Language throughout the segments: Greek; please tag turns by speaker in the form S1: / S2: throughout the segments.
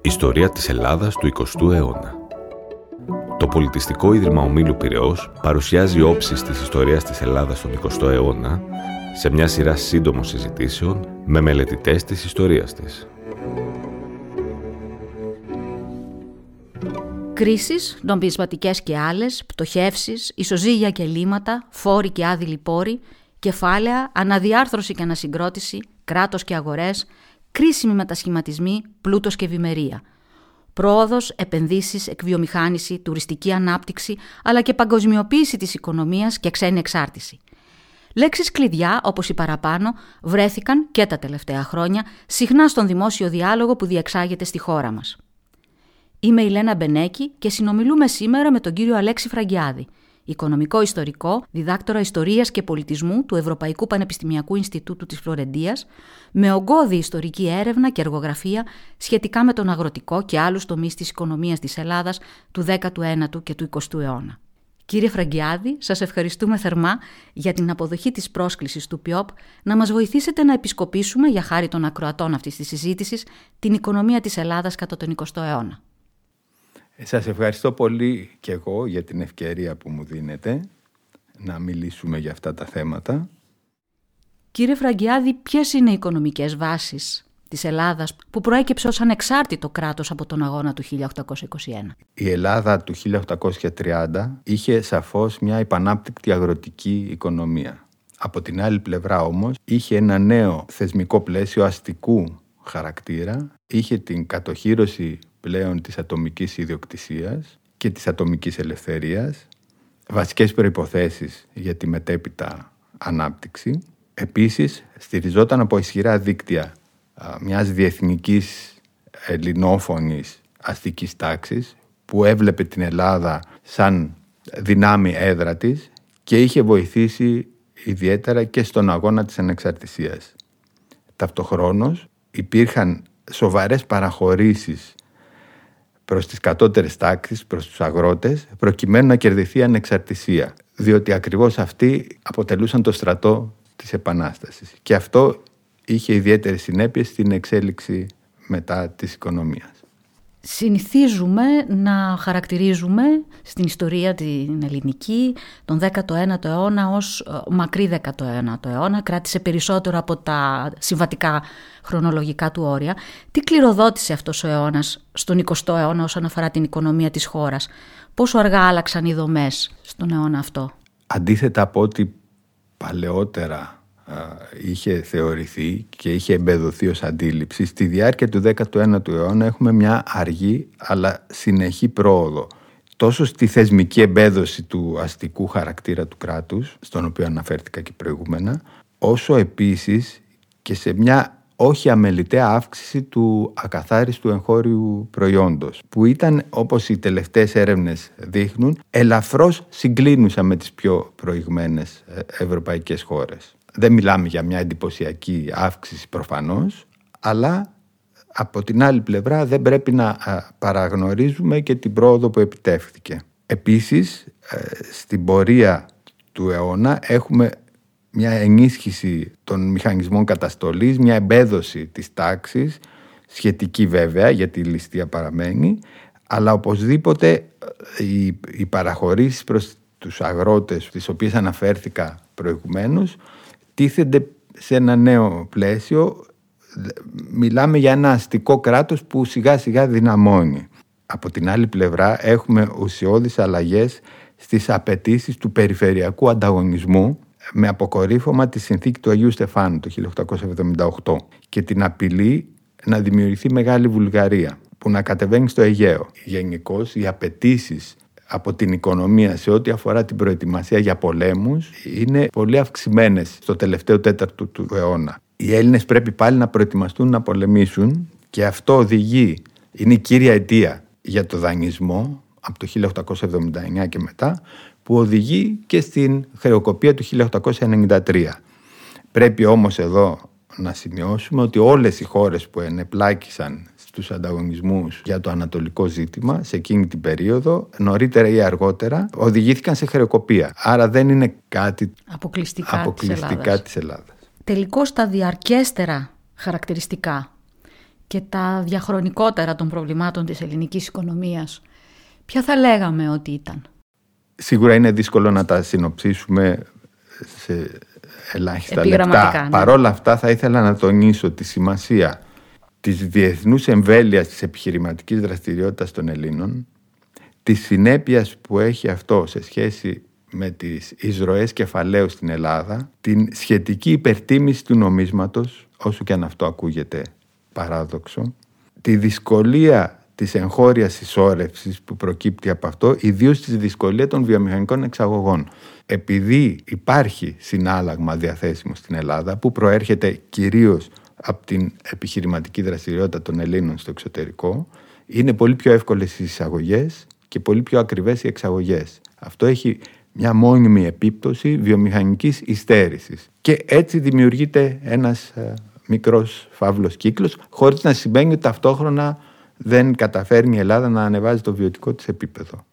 S1: Ιστορία της Ελλάδας του 20ου αιώνα Το Πολιτιστικό Ίδρυμα Ομίλου Πυραιός παρουσιάζει όψεις της ιστορίας της Ελλάδας στον 20ο αιώνα σε μια σειρά σύντομων συζητήσεων με μελετητές της ιστορίας της.
S2: Κρίσεις, νομισματικές και άλλες, πτωχεύσεις, ισοζύγια και λύματα, φόροι και άδειλοι πόροι, κεφάλαια, αναδιάρθρωση και ανασυγκρότηση, κράτος και αγορές, κρίσιμοι μετασχηματισμοί, πλούτος και ευημερία. Πρόοδος, επενδύσεις, εκβιομηχάνηση, τουριστική ανάπτυξη, αλλά και παγκοσμιοποίηση της οικονομίας και ξένη εξάρτηση. Λέξεις κλειδιά, όπως οι παραπάνω, βρέθηκαν και τα τελευταία χρόνια συχνά στον δημόσιο διάλογο που διεξάγεται στη χώρα μας. Είμαι η Λένα Μπενέκη και συνομιλούμε σήμερα με τον κύριο Αλέξη Φραγκιάδη, οικονομικό ιστορικό, διδάκτορα ιστορίας και πολιτισμού του Ευρωπαϊκού Πανεπιστημιακού Ινστιτούτου της Φλωρεντίας, με ογκώδη ιστορική έρευνα και εργογραφία σχετικά με τον αγροτικό και άλλους τομείς της οικονομίας της Ελλάδας του 19ου και του 20ου αιώνα. Κύριε Φραγκιάδη, σας ευχαριστούμε θερμά για την αποδοχή της πρόσκλησης του ΠΙΟΠ να μας βοηθήσετε να επισκοπήσουμε, για χάρη των ακροατών αυτής της συζήτησης, την οικονομία της Ελλάδας κατά τον 20ο αιώνα.
S3: Σας ευχαριστώ πολύ και εγώ για την ευκαιρία που μου δίνετε να μιλήσουμε για αυτά τα θέματα.
S2: Κύριε Φραγκιάδη, ποιες είναι οι οικονομικές βάσεις της Ελλάδας που προέκυψε ως ανεξάρτητο κράτος από τον αγώνα του 1821.
S3: Η Ελλάδα του 1830 είχε σαφώς μια επανάπτυκτη αγροτική οικονομία. Από την άλλη πλευρά όμως είχε ένα νέο θεσμικό πλαίσιο αστικού χαρακτήρα, είχε την κατοχήρωση πλέον της ατομικής ιδιοκτησίας και της ατομικής ελευθερίας, βασικές προϋποθέσεις για τη μετέπειτα ανάπτυξη. Επίσης, στηριζόταν από ισχυρά δίκτυα μιας διεθνικής ελληνόφωνης αστικής τάξης που έβλεπε την Ελλάδα σαν δυνάμει έδρα της και είχε βοηθήσει ιδιαίτερα και στον αγώνα της ανεξαρτησίας. Ταυτοχρόνως υπήρχαν σοβαρές παραχωρήσεις προς τις κατώτερες τάξεις, προς τους αγρότες, προκειμένου να κερδιθεί ανεξαρτησία. Διότι ακριβώς αυτοί αποτελούσαν το στρατό της Επανάστασης. Και αυτό είχε ιδιαίτερη συνέπειες στην εξέλιξη μετά της οικονομίας.
S2: Συνηθίζουμε να χαρακτηρίζουμε στην ιστορία την ελληνική τον 19ο αιώνα ως ε, μακρύ 19ο αιώνα, κράτησε περισσότερο από τα συμβατικά χρονολογικά του όρια. Τι κληροδότησε αυτός ο αιώνας στον 20ο αιώνα όσον αφορά την οικονομία της χώρας, πόσο αργά άλλαξαν οι δομές στον αιώνα αυτό;
S3: Αντίθετα από ό,τι παλαιότερα είχε θεωρηθεί και είχε εμπεδοθεί ως αντίληψη στη διάρκεια του 19ου αιώνα έχουμε μια αργή αλλά συνεχή πρόοδο τόσο στη θεσμική εμπέδωση του αστικού χαρακτήρα του κράτους στον οποίο αναφέρθηκα και προηγούμενα όσο επίσης και σε μια όχι αμεληταία αύξηση του ακαθάριστου εγχώριου προϊόντος που ήταν όπως οι τελευταίες έρευνες δείχνουν ελαφρώς συγκλίνουσα με τις πιο προηγμένες ε, ευρωπαϊκές χώρες. Δεν μιλάμε για μια εντυπωσιακή αύξηση προφανώς, αλλά από την άλλη πλευρά δεν πρέπει να παραγνωρίζουμε και την πρόοδο που επιτεύχθηκε. Επίσης, ε, στην πορεία του αιώνα έχουμε μια ενίσχυση των μηχανισμών καταστολής, μια εμπέδωση της τάξης, σχετική βέβαια γιατί η ληστεία παραμένει, αλλά οπωσδήποτε ε, οι, οι παραχωρήσεις προς τους αγρότες, τις οποίες αναφέρθηκα προηγουμένως, τίθενται σε ένα νέο πλαίσιο. Μιλάμε για ένα αστικό κράτος που σιγά σιγά δυναμώνει. Από την άλλη πλευρά έχουμε ουσιώδεις αλλαγές στις απαιτήσεις του περιφερειακού ανταγωνισμού με αποκορύφωμα τη συνθήκη του Αγίου Στεφάνου το 1878 και την απειλή να δημιουργηθεί Μεγάλη Βουλγαρία που να κατεβαίνει στο Αιγαίο. Γενικώς οι απαιτήσεις από την οικονομία σε ό,τι αφορά την προετοιμασία για πολέμους είναι πολύ αυξημένες στο τελευταίο τέταρτο του αιώνα. Οι Έλληνες πρέπει πάλι να προετοιμαστούν να πολεμήσουν και αυτό οδηγεί, είναι η κύρια αιτία για το δανεισμό από το 1879 και μετά που οδηγεί και στην χρεοκοπία του 1893. Πρέπει όμως εδώ να σημειώσουμε ότι όλες οι χώρες που ενεπλάκησαν στους ανταγωνισμούς για το ανατολικό ζήτημα σε εκείνη την περίοδο, νωρίτερα ή αργότερα, οδηγήθηκαν σε χρεοκοπία. Άρα δεν είναι κάτι
S2: αποκλειστικά,
S3: αποκλειστικά της, Ελλάδας.
S2: της Ελλάδας. Τελικώς τα διαρκέστερα χαρακτηριστικά και τα διαχρονικότερα των προβλημάτων της ελληνικής οικονομίας, ποια θα λέγαμε ότι ήταν;
S3: Σίγουρα είναι δύσκολο να τα συνοψίσουμε σε ελάχιστα λεπτά. Ναι. Παρόλα αυτά θα ήθελα να τονίσω τη σημασία της διεθνούς εμβέλειας της επιχειρηματικής δραστηριότητας των Ελλήνων, της συνέπειας που έχει αυτό σε σχέση με τις εισρωές κεφαλαίου στην Ελλάδα, την σχετική υπερτίμηση του νομίσματος, όσο και αν αυτό ακούγεται παράδοξο, τη δυσκολία της εγχώριας συσσόρευσης που προκύπτει από αυτό, ιδίως τη δυσκολία των βιομηχανικών εξαγωγών. Επειδή υπάρχει συνάλλαγμα διαθέσιμο στην Ελλάδα που προέρχεται κυρίως από την επιχειρηματική δραστηριότητα των Ελλήνων στο εξωτερικό, είναι πολύ πιο εύκολες οι εισαγωγές και πολύ πιο ακριβές οι εξαγωγές. Αυτό έχει μια μόνιμη επίπτωση βιομηχανικής υστέρησης. Και έτσι δημιουργείται ένας ε, μικρός φαύλος κύκλος, χωρίς να σημαίνει ότι ταυτόχρονα δεν καταφέρνει η Ελλάδα να ανεβάζει το βιωτικό της επίπεδο.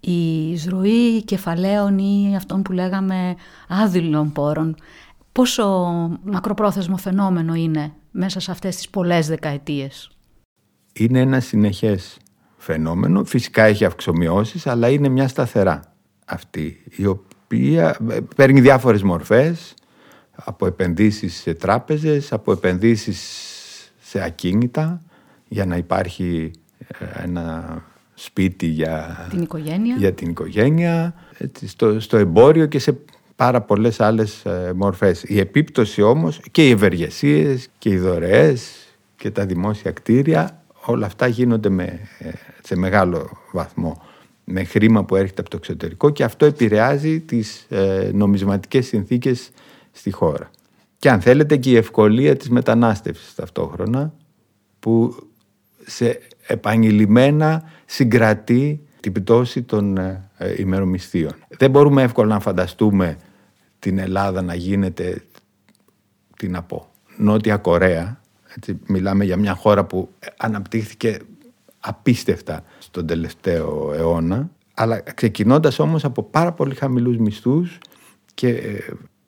S2: Η εισρωή κεφαλαίων ή αυτών που λέγαμε άδειλων πόρων, πόσο μακροπρόθεσμο φαινόμενο είναι μέσα σε αυτές τις πολλές δεκαετίες;
S3: Είναι ένα συνεχές φαινόμενο. Φυσικά έχει αυξομοιώσεις, αλλά είναι μια σταθερά αυτή, η οποία ε, παίρνει διάφορες μορφές, από επενδύσεις σε τράπεζες, από επενδύσεις σε ακίνητα, για να υπάρχει ε, ένα σπίτι για
S2: την οικογένεια,
S3: για την οικογένεια έτσι, στο, στο εμπόριο και σε πάρα πολλές άλλες ε, μορφές. Η επίπτωση όμως και οι ευεργεσίες και οι δωρεές και τα δημόσια κτίρια όλα αυτά γίνονται με, σε μεγάλο βαθμό με χρήμα που έρχεται από το εξωτερικό και αυτό επηρεάζει τις ε, νομισματικές συνθήκες στη χώρα. Και αν θέλετε και η ευκολία της μετανάστευσης ταυτόχρονα που σε επανειλημμένα συγκρατεί την πτώση των ε, ημερομισθείων. Δεν μπορούμε εύκολα να φανταστούμε την Ελλάδα να γίνεται, τι να πω, Νότια Κορέα. Έτσι, μιλάμε για μια χώρα που αναπτύχθηκε απίστευτα στον τελευταίο αιώνα, αλλά ξεκινώντας όμως από πάρα πολύ χαμηλούς μισθούς και ε,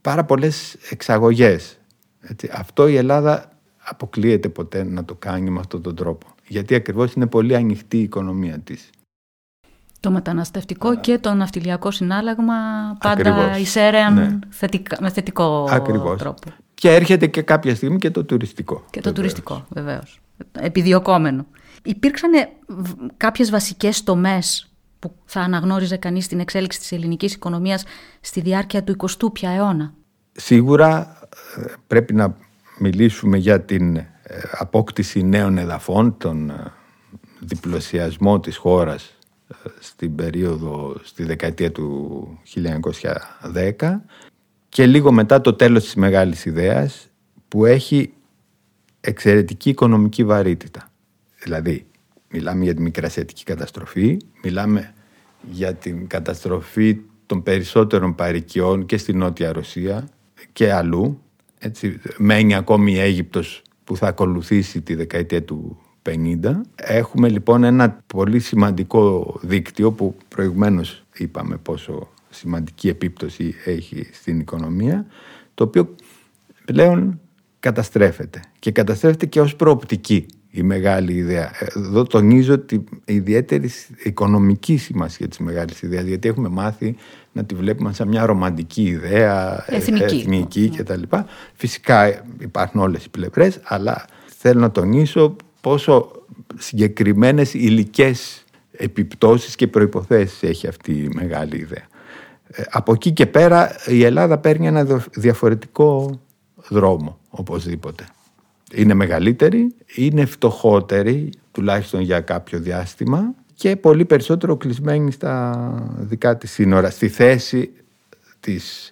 S3: πάρα πολλές εξαγωγές. Έτσι, αυτό η Ελλάδα αποκλείεται ποτέ να το κάνει με αυτόν τον τρόπο. Γιατί ακριβώς είναι πολύ ανοιχτή η οικονομία της.
S2: Το μεταναστευτικό και το ναυτιλιακό συνάλλαγμα πάντα εισέρεαν ναι. με θετικό τρόπο.
S3: Και έρχεται και κάποια στιγμή και το τουριστικό.
S2: Και το τουριστικό, βεβαίως. Επιδιωκόμενο. Υπήρξαν κάποιες βασικές τομές που θα αναγνώριζε κανείς την εξέλιξη της ελληνικής οικονομίας στη διάρκεια του 20ου πια αιώνα;
S3: Σίγουρα ε, πρέπει να μιλήσουμε για την ε, απόκτηση νέων εδαφών, τον ε, διπλωσιασμό της χώρας στην περίοδο, στη δεκαετία του 1910 και λίγο μετά το τέλος της μεγάλης ιδέας που έχει εξαιρετική οικονομική βαρύτητα. Δηλαδή, μιλάμε για τη μικρασιατική καταστροφή, μιλάμε για την καταστροφή των περισσότερων παρικιών και στη Νότια Ρωσία και αλλού. Έτσι, μένει ακόμη η Αίγυπτος που θα ακολουθήσει τη δεκαετία του 50. Έχουμε λοιπόν ένα πολύ σημαντικό δίκτυο που προηγουμένως είπαμε πόσο σημαντική επίπτωση έχει στην οικονομία, το οποίο πλέον καταστρέφεται και καταστρέφεται και ως προοπτική η μεγάλη ιδέα. Εδώ τονίζω τη ιδιαίτερη οικονομική σημασία της μεγάλης ιδέας γιατί έχουμε μάθει να τη βλέπουμε σαν μια ρομαντική ιδέα,
S2: ε, εθνική,
S3: εθνική κτλ. Φυσικά υπάρχουν όλες οι πλευρές αλλά θέλω να τονίσω πόσο συγκεκριμένες υλικές επιπτώσεις και προϋποθέσεις έχει αυτή η μεγάλη ιδέα. Ε, από εκεί και πέρα η Ελλάδα παίρνει ένα διαφορετικό δρόμο οπωσδήποτε είναι μεγαλύτερη, είναι φτωχότερη, τουλάχιστον για κάποιο διάστημα και πολύ περισσότερο κλεισμένη στα δικά της σύνορα, στη θέση της,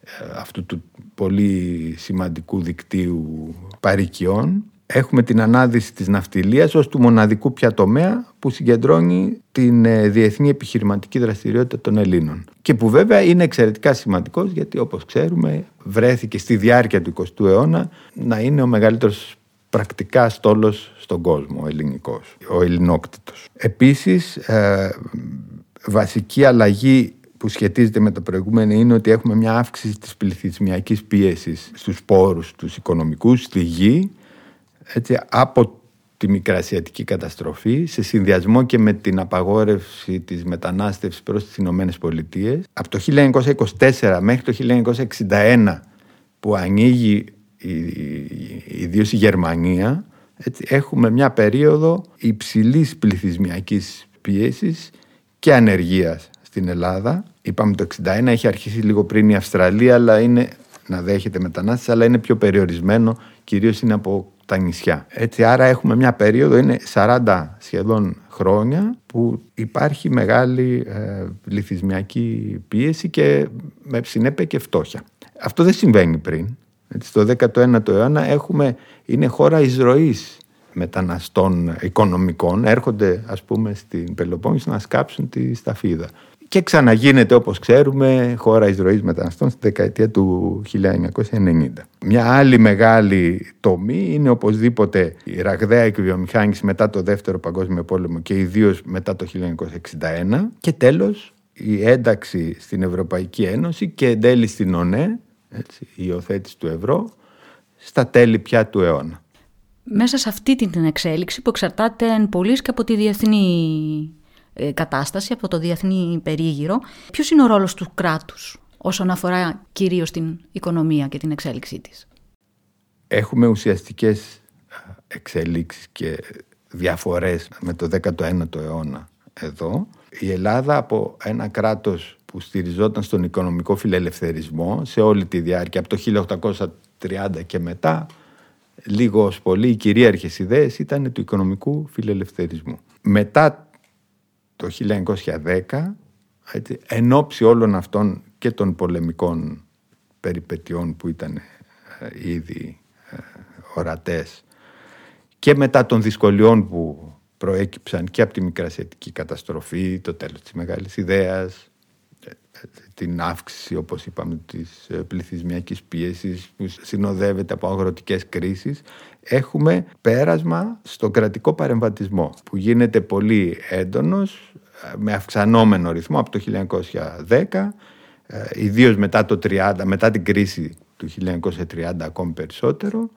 S3: ε, αυτού του πολύ σημαντικού δικτύου παρικιών έχουμε την ανάδυση της ναυτιλίας ως του μοναδικού πια τομέα που συγκεντρώνει την ε, διεθνή επιχειρηματική δραστηριότητα των Ελλήνων. Και που βέβαια είναι εξαιρετικά σημαντικός γιατί όπως ξέρουμε βρέθηκε στη διάρκεια του 20ου αιώνα να είναι ο μεγαλύτερος πρακτικά στόλος στον κόσμο, ο ελληνικός, ο ελληνόκτητος. Επίσης, ε, βασική αλλαγή που σχετίζεται με το προηγούμενο είναι ότι έχουμε μια αύξηση της πληθυσμιακής πίεσης στους πόρους, τους οικονομικούς, στη γη, έτσι, από τη μικρασιατική καταστροφή σε συνδυασμό και με την απαγόρευση της μετανάστευσης προς τις Ηνωμένες Πολιτείες. Από το 1924 μέχρι το 1961 που ανοίγει ιδίως η Γερμανία έτσι, έχουμε μια περίοδο υψηλής πληθυσμιακής πίεσης και ανεργίας στην Ελλάδα. Είπαμε το 61 έχει αρχίσει λίγο πριν η Αυστραλία αλλά είναι να δέχεται μετανάστες αλλά είναι πιο περιορισμένο κυρίως είναι από τα νησιά. Έτσι, άρα έχουμε μια περίοδο, είναι 40 σχεδόν χρόνια που υπάρχει μεγάλη ε, πληθυσμιακή πίεση και με συνέπεια και φτώχεια. Αυτό δεν συμβαίνει πριν. Έτσι, στο 19ο αιώνα έχουμε, είναι χώρα εισρωής μεταναστών οικονομικών έρχονται ας πούμε στην Πελοπόννησο να σκάψουν τη σταφίδα και ξαναγίνεται όπως ξέρουμε χώρα εισρωής μεταναστών στη δεκαετία του 1990. Μια άλλη μεγάλη τομή είναι οπωσδήποτε η ραγδαία εκβιομηχάνηση μετά το Δεύτερο Παγκόσμιο Πόλεμο και ιδίως μετά το 1961 και τέλος η ένταξη στην Ευρωπαϊκή Ένωση και εν τέλει στην ΟΝΕ, έτσι, η υιοθέτηση του ευρώ, στα τέλη πια του αιώνα.
S2: Μέσα σε αυτή την εξέλιξη που εξαρτάται εν και από τη διεθνή ε, κατάσταση, από το διεθνή περίγυρο. Ποιος είναι ο ρόλος του κράτους όσον αφορά κυρίως την οικονομία και την εξέλιξή της;
S3: Έχουμε ουσιαστικές εξελίξεις και διαφορές με το 19ο αιώνα εδώ. Η Ελλάδα από ένα κράτος που στηριζόταν στον οικονομικό φιλελευθερισμό σε όλη τη διάρκεια από το 1830 και μετά λίγος πολύ οι κυρίαρχες ιδέες ήταν του οικονομικού φιλελευθερισμού. Μετά το 1910 έτσι, εν ώψη όλων αυτών και των πολεμικών περιπετειών που ήταν ε, ήδη ε, ορατές και μετά των δυσκολιών που προέκυψαν και από τη μικρασιατική καταστροφή, το τέλος της μεγάλης ιδέας, ε, την αύξηση, όπως είπαμε, της πληθυσμιακής πίεσης που συνοδεύεται από αγροτικές κρίσεις, έχουμε πέρασμα στο κρατικό παρεμβατισμό που γίνεται πολύ έντονος με αυξανόμενο ρυθμό από το 1910 ε, ιδίως μετά, το 30, μετά την κρίση του 1930 ακόμη περισσότερο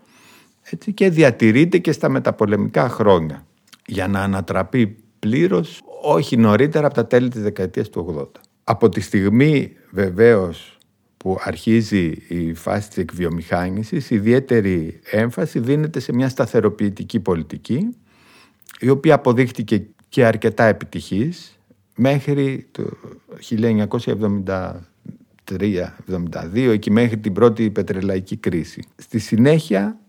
S3: έτσι, και διατηρείται και στα μεταπολεμικά χρόνια για να ανατραπεί πλήρως όχι νωρίτερα από τα τέλη της δεκαετίας του 80. Από τη στιγμή βεβαίως που αρχίζει η φάση της εκβιομηχάνησης, ιδιαίτερη έμφαση δίνεται σε μια σταθεροποιητική πολιτική, η οποία αποδείχτηκε και αρκετά επιτυχής μέχρι το 1973-72, εκεί μέχρι την πρώτη πετρελαϊκή κρίση. Στη συνέχεια,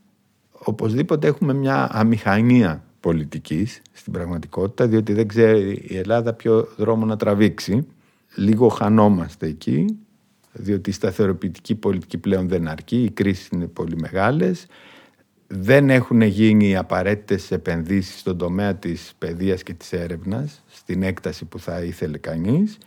S3: οπωσδήποτε έχουμε μια αμηχανία πολιτικής στην πραγματικότητα, διότι δεν ξέρει η Ελλάδα ποιο δρόμο να τραβήξει. Λίγο χανόμαστε εκεί διότι η σταθεροποιητική πολιτική πλέον δεν αρκεί, οι κρίσεις είναι πολύ μεγάλες, δεν έχουν γίνει οι απαραίτητες επενδύσεις στον τομέα της παιδείας και της έρευνας, στην έκταση που θα ήθελε κανείς,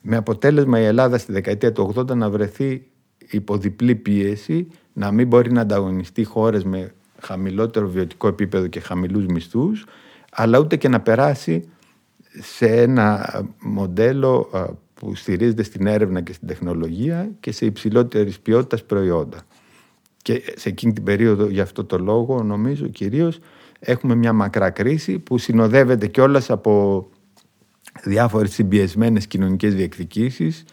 S3: με αποτέλεσμα η Ελλάδα στη δεκαετία του 80 να βρεθεί υπό διπλή πίεση, να μην μπορεί να ανταγωνιστεί χώρες με χαμηλότερο βιωτικό επίπεδο και χαμηλούς μισθούς, αλλά ούτε και να περάσει σε ένα μοντέλο που στηρίζεται στην έρευνα και στην τεχνολογία και σε υψηλότερης ποιότητας προϊόντα. Και σε εκείνη την περίοδο, για αυτό το λόγο, νομίζω κυρίως, έχουμε μια μακρά κρίση που συνοδεύεται κιόλας από διάφορες συμπιεσμένες κοινωνικές διεκδικήσεις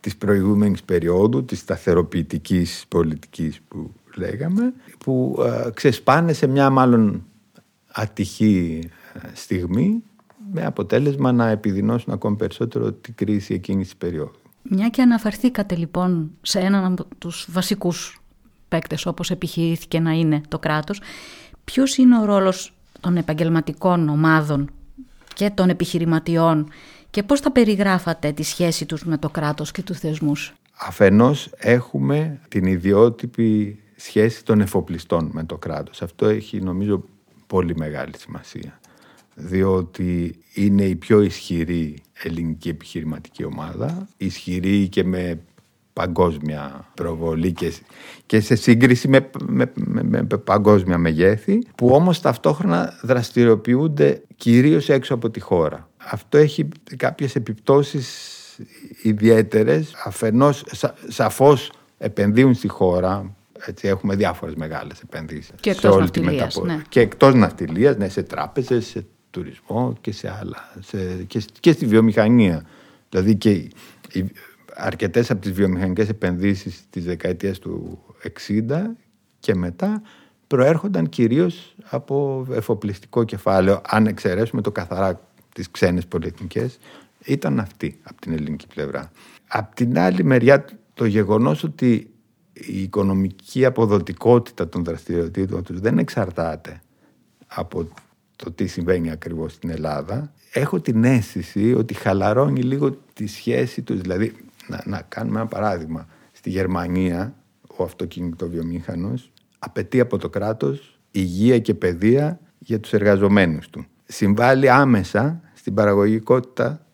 S3: της προηγούμενης περίοδου, της σταθεροποιητικής πολιτικής που λέγαμε, που ξεσπάνε σε μια μάλλον ατυχή στιγμή με αποτέλεσμα να επιδεινώσουν ακόμη περισσότερο την κρίση εκείνης της περίοδου.
S2: Μια και αναφερθήκατε λοιπόν σε έναν από τους βασικούς παίκτες όπως επιχειρήθηκε να είναι το κράτος, ποιος είναι ο ρόλος των επαγγελματικών ομάδων και των επιχειρηματιών και πώς θα περιγράφατε τη σχέση τους με το κράτος και τους θεσμούς;
S3: Αφενός έχουμε την ιδιότυπη σχέση των εφοπλιστών με το κράτος. Αυτό έχει νομίζω πολύ μεγάλη σημασία διότι είναι η πιο ισχυρή ελληνική επιχειρηματική ομάδα, ισχυρή και με παγκόσμια προβολή και, σε σύγκριση με, με, με, παγκόσμια μεγέθη, που όμως ταυτόχρονα δραστηριοποιούνται κυρίως έξω από τη χώρα. Αυτό έχει κάποιες επιπτώσεις ιδιαίτερες. Αφενός σαφώς επενδύουν στη χώρα, έτσι, έχουμε διάφορες μεγάλες επενδύσεις.
S2: Και εκτός σε όλη τη ναι.
S3: Και εκτός ναυτιλίας, ναι, σε τράπεζες, σε τουρισμό και σε άλλα. Σε, και, και στη βιομηχανία. Δηλαδή και οι, αρκετές από τις βιομηχανικές επενδύσεις της δεκαετίας του 60 και μετά προέρχονταν κυρίως από εφοπλιστικό κεφάλαιο, αν εξαιρέσουμε το καθαρά τις ξένες πολυεθνικές, ήταν αυτή από την ελληνική πλευρά. Απ' την άλλη μεριά το γεγονός ότι η οικονομική αποδοτικότητα των δραστηριοτήτων τους δεν εξαρτάται από το τι συμβαίνει ακριβώς στην Ελλάδα, έχω την αίσθηση ότι χαλαρώνει λίγο τη σχέση τους. Δηλαδή, να, να κάνουμε ένα παράδειγμα. Στη Γερμανία, ο αυτοκινητοβιομήχανος απαιτεί από το κράτος υγεία και παιδεία για τους εργαζομένους του. Συμβάλλει άμεσα στην παραγωγικότητα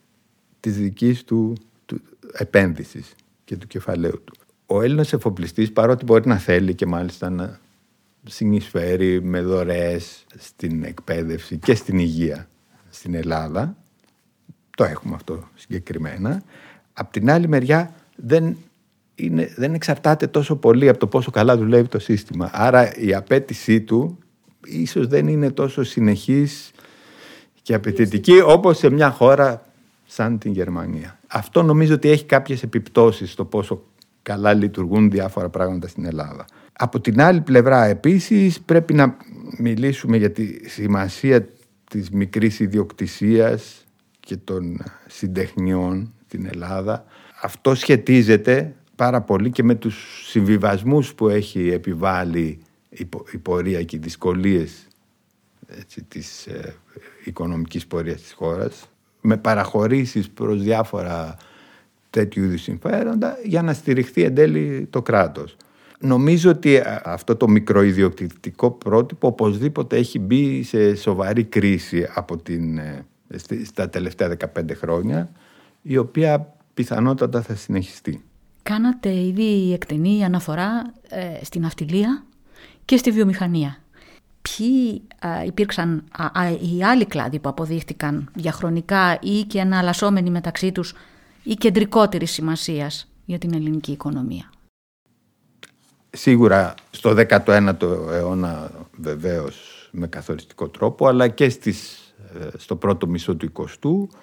S3: της δικής του, του επένδυσης και του κεφαλαίου του. Ο Έλληνας εφοπλιστής, παρότι μπορεί να θέλει και μάλιστα να συνεισφέρει με δωρεές στην εκπαίδευση και στην υγεία στην Ελλάδα, το έχουμε αυτό συγκεκριμένα, Απ' την άλλη μεριά δεν, είναι, δεν εξαρτάται τόσο πολύ από το πόσο καλά δουλεύει το σύστημα. Άρα η απέτησή του ίσως δεν είναι τόσο συνεχής και απαιτητική όπως σε μια χώρα σαν την Γερμανία. Αυτό νομίζω ότι έχει κάποιες επιπτώσεις στο πόσο καλά λειτουργούν διάφορα πράγματα στην Ελλάδα. Από την άλλη πλευρά επίσης πρέπει να μιλήσουμε για τη σημασία της μικρής ιδιοκτησίας και των συντεχνιών στην Ελλάδα. Αυτό σχετίζεται πάρα πολύ και με τους συμβιβασμούς που έχει επιβάλει η πορεία και οι δυσκολίες έτσι, της ε, οικονομικής πορείας της χώρας με παραχωρήσεις προς διάφορα τέτοιου είδους συμφέροντα για να στηριχθεί εν τέλει το κράτος. Νομίζω ότι ε, αυτό το μικροϊδιοκτητικό πρότυπο οπωσδήποτε έχει μπει σε σοβαρή κρίση από την, ε, στα τελευταία 15 χρόνια η οποία πιθανότατα θα συνεχιστεί.
S2: Κάνατε ήδη εκτενή αναφορά ε, στην αυτιλία και στη βιομηχανία. Ποιοι υπήρξαν οι άλλοι κλάδοι που αποδείχτηκαν διαχρονικά ή και εναλλασσόμενοι μεταξύ τους ή κεντρικότερη σημασίας για την ελληνική οικονομία;
S3: Σίγουρα στο 19ο αιώνα βεβαίως με καθοριστικό τρόπο αλλά και στις, ε, στο πρώτο μισό του 20ου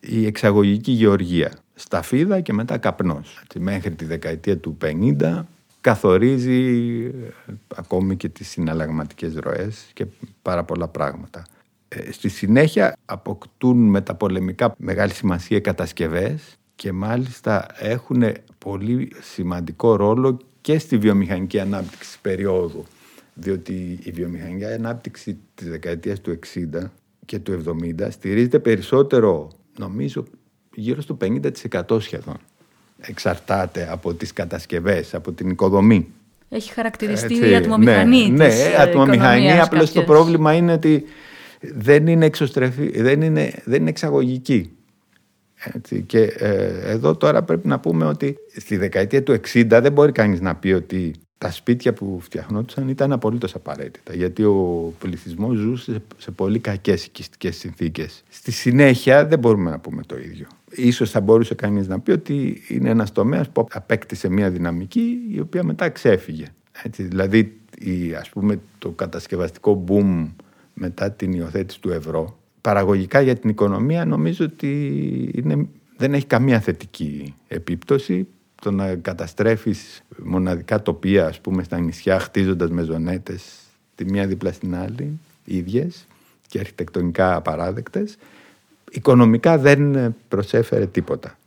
S3: η εξαγωγική γεωργία. Σταφίδα και μετά καπνός. Μέχρι τη δεκαετία του 50 καθορίζει ε, ακόμη και τις συναλλαγματικές ροές και πάρα πολλά πράγματα. Ε, στη συνέχεια αποκτούν με τα πολεμικά μεγάλη σημασία κατασκευές και μάλιστα έχουν πολύ σημαντικό ρόλο και στη βιομηχανική ανάπτυξη περίοδου. Διότι η βιομηχανική ανάπτυξη της δεκαετίας του 60 και του 70 στηρίζεται περισσότερο νομίζω γύρω στο 50% σχεδόν εξαρτάται από τις κατασκευές, από την οικοδομή.
S2: Έχει χαρακτηριστεί Έτσι, η ατμομηχανή ναι, της Ναι,
S3: ατμομηχανή, απλώς το πρόβλημα είναι ότι δεν είναι, εξωστρεφή, δεν είναι, δεν είναι εξαγωγική. Έτσι, και ε, εδώ τώρα πρέπει να πούμε ότι στη δεκαετία του 60 δεν μπορεί κανείς να πει ότι τα σπίτια που φτιαχνόντουσαν ήταν απολύτως απαραίτητα. Γιατί ο πληθυσμός ζούσε σε πολύ κακές οικιστικές συνθήκες. Στη συνέχεια δεν μπορούμε να πούμε το ίδιο. Ίσως θα μπορούσε κανείς να πει ότι είναι ένας τομέας που απέκτησε μια δυναμική η οποία μετά ξέφυγε. Έτσι, δηλαδή η, ας πούμε, το κατασκευαστικό boom μετά την υιοθέτηση του ευρώ παραγωγικά για την οικονομία νομίζω ότι είναι, δεν έχει καμία θετική επίπτωση το να καταστρέφεις μοναδικά τοπία ας πούμε στα νησιά χτίζοντας μεζονέτες τη μία δίπλα στην άλλη ίδιες και αρχιτεκτονικά απαράδεκτες οικονομικά δεν προσέφερε τίποτα.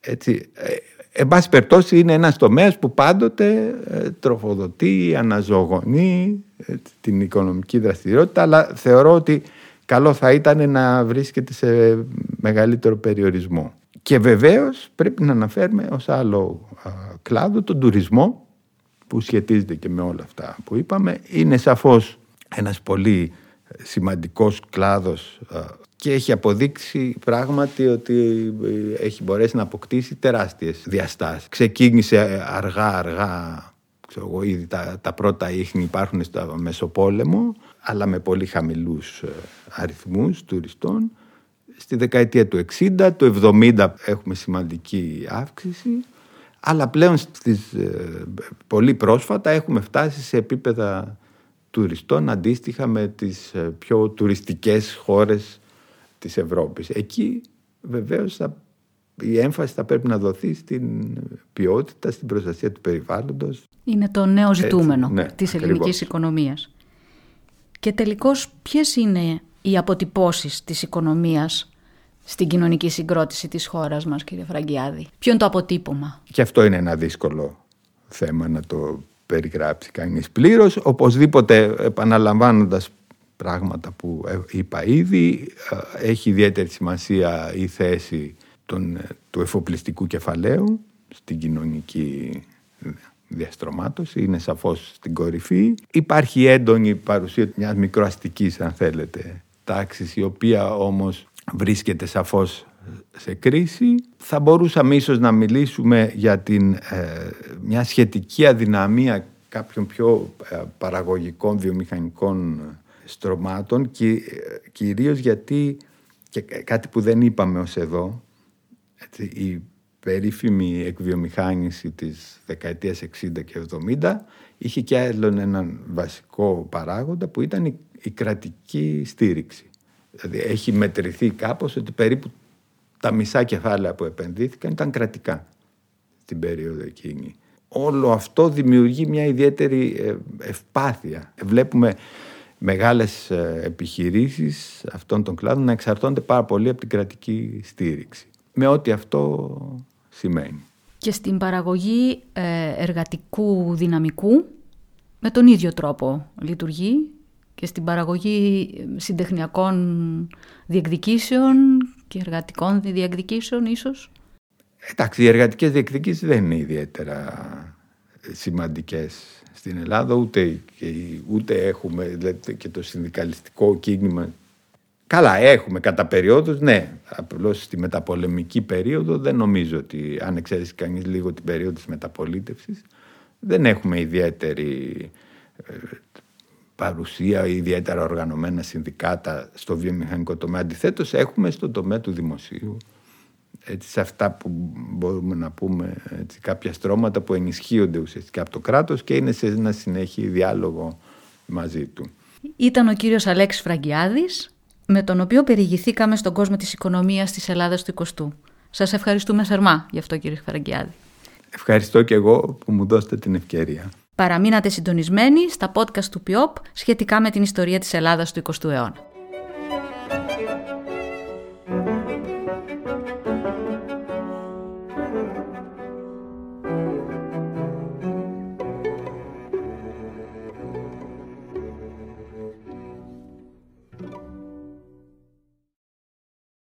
S3: Έτσι, ε, εν πάση περιπτώσει είναι ένας τομέας που πάντοτε ε, τροφοδοτεί, αναζωογονεί ε, την οικονομική δραστηριότητα αλλά θεωρώ ότι καλό θα ήταν να βρίσκεται σε μεγαλύτερο περιορισμό. Και βεβαίως πρέπει να αναφέρουμε ως άλλο κλάδο τον τουρισμό που σχετίζεται και με όλα αυτά που είπαμε. Είναι σαφώς ένας πολύ σημαντικός κλάδος και έχει αποδείξει πράγματι ότι ε, έχει μπορέσει να αποκτήσει τεράστιες διαστάσεις. Ξεκίνησε αργά-αργά, ξέρω εγώ, ήδη τα, τα πρώτα ίχνη υπάρχουν στο Μεσοπόλεμο, αλλά με πολύ χαμηλούς ε, αριθμούς τουριστών στη δεκαετία του 60, το 70 έχουμε σημαντική αύξηση, αλλά πλέον στις, ε, πολύ πρόσφατα έχουμε φτάσει σε επίπεδα τουριστών αντίστοιχα με τις ε, πιο τουριστικές χώρες της Ευρώπης. Εκεί βεβαίως θα, η έμφαση θα πρέπει να δοθεί στην ποιότητα, στην προστασία του περιβάλλοντος.
S2: Είναι το νέο ζητούμενο Έτσι, ναι, της ελληνικής οικονομίας. Και τελικώς ποιες είναι οι αποτυπώσεις της οικονομίας στην κοινωνική συγκρότηση της χώρας μας, κύριε Φραγκιάδη; Ποιο είναι το αποτύπωμα;
S3: Και αυτό είναι ένα δύσκολο θέμα να το περιγράψει κανείς πλήρως. Οπωσδήποτε επαναλαμβάνοντας πράγματα που είπα ήδη, ε, έχει ιδιαίτερη σημασία η θέση των, του εφοπλιστικού κεφαλαίου στην κοινωνική διαστρωμάτωση, είναι σαφώς στην κορυφή. Υπάρχει έντονη παρουσία μιας μικροαστικής, αν θέλετε, τάξης, η οποία όμως βρίσκεται σαφώς σε κρίση. Θα μπορούσαμε ίσως να μιλήσουμε για την, ε, μια σχετική αδυναμία κάποιων πιο ε, παραγωγικών βιομηχανικών στρωμάτων και ε, κυρίως γιατί και κάτι που δεν είπαμε ως εδώ έτσι, η περίφημη εκβιομηχάνηση της δεκαετίας 60 και 70 είχε και άλλον έναν βασικό παράγοντα που ήταν η, η κρατική στήριξη. Δηλαδή έχει μετρηθεί κάπως ότι περίπου τα μισά κεφάλαια που επενδύθηκαν ήταν κρατικά στην περίοδο εκείνη. Όλο αυτό δημιουργεί μια ιδιαίτερη ε, ευπάθεια. Βλέπουμε μεγάλες ε, επιχειρήσεις αυτών των κλάδων να εξαρτώνται πάρα πολύ από την κρατική στήριξη. Με ό,τι αυτό σημαίνει.
S2: Και στην παραγωγή ε, εργατικού δυναμικού με τον ίδιο τρόπο λειτουργεί και στην παραγωγή συντεχνιακών διεκδικήσεων και εργατικών διεκδικήσεων ίσως.
S3: Εντάξει, οι εργατικές διεκδικήσεις δεν είναι ιδιαίτερα σημαντικές στην Ελλάδα, ούτε, ούτε έχουμε δηλαδή, και το συνδικαλιστικό κίνημα. Καλά, έχουμε κατά περιόδους, ναι. Απλώς στη μεταπολεμική περίοδο δεν νομίζω ότι, αν εξαίρεσει κανείς λίγο την περίοδο της μεταπολίτευσης, δεν έχουμε ιδιαίτερη ε, παρουσία ή ιδιαίτερα οργανωμένα συνδικάτα στο βιομηχανικό τομέα. Αντιθέτως, έχουμε στο τομέα του δημοσίου έτσι, σε αυτά που μπορούμε να πούμε έτσι, κάποια στρώματα που ενισχύονται ουσιαστικά από το κράτος και είναι σε ένα συνέχει διάλογο μαζί του.
S2: Ήταν ο κύριος Αλέξης Φραγκιάδης με τον οποίο περιηγηθήκαμε στον κόσμο της οικονομίας της Ελλάδας του 20ου. Σας ευχαριστούμε θερμά γι' αυτό κύριε Φραγκιάδη.
S3: Ευχαριστώ και εγώ που μου δώσετε την ευκαιρία.
S2: Παραμείνατε συντονισμένοι στα podcast του ΠΙΟΠ σχετικά με την ιστορία της Ελλάδας του 20ου αιώνα.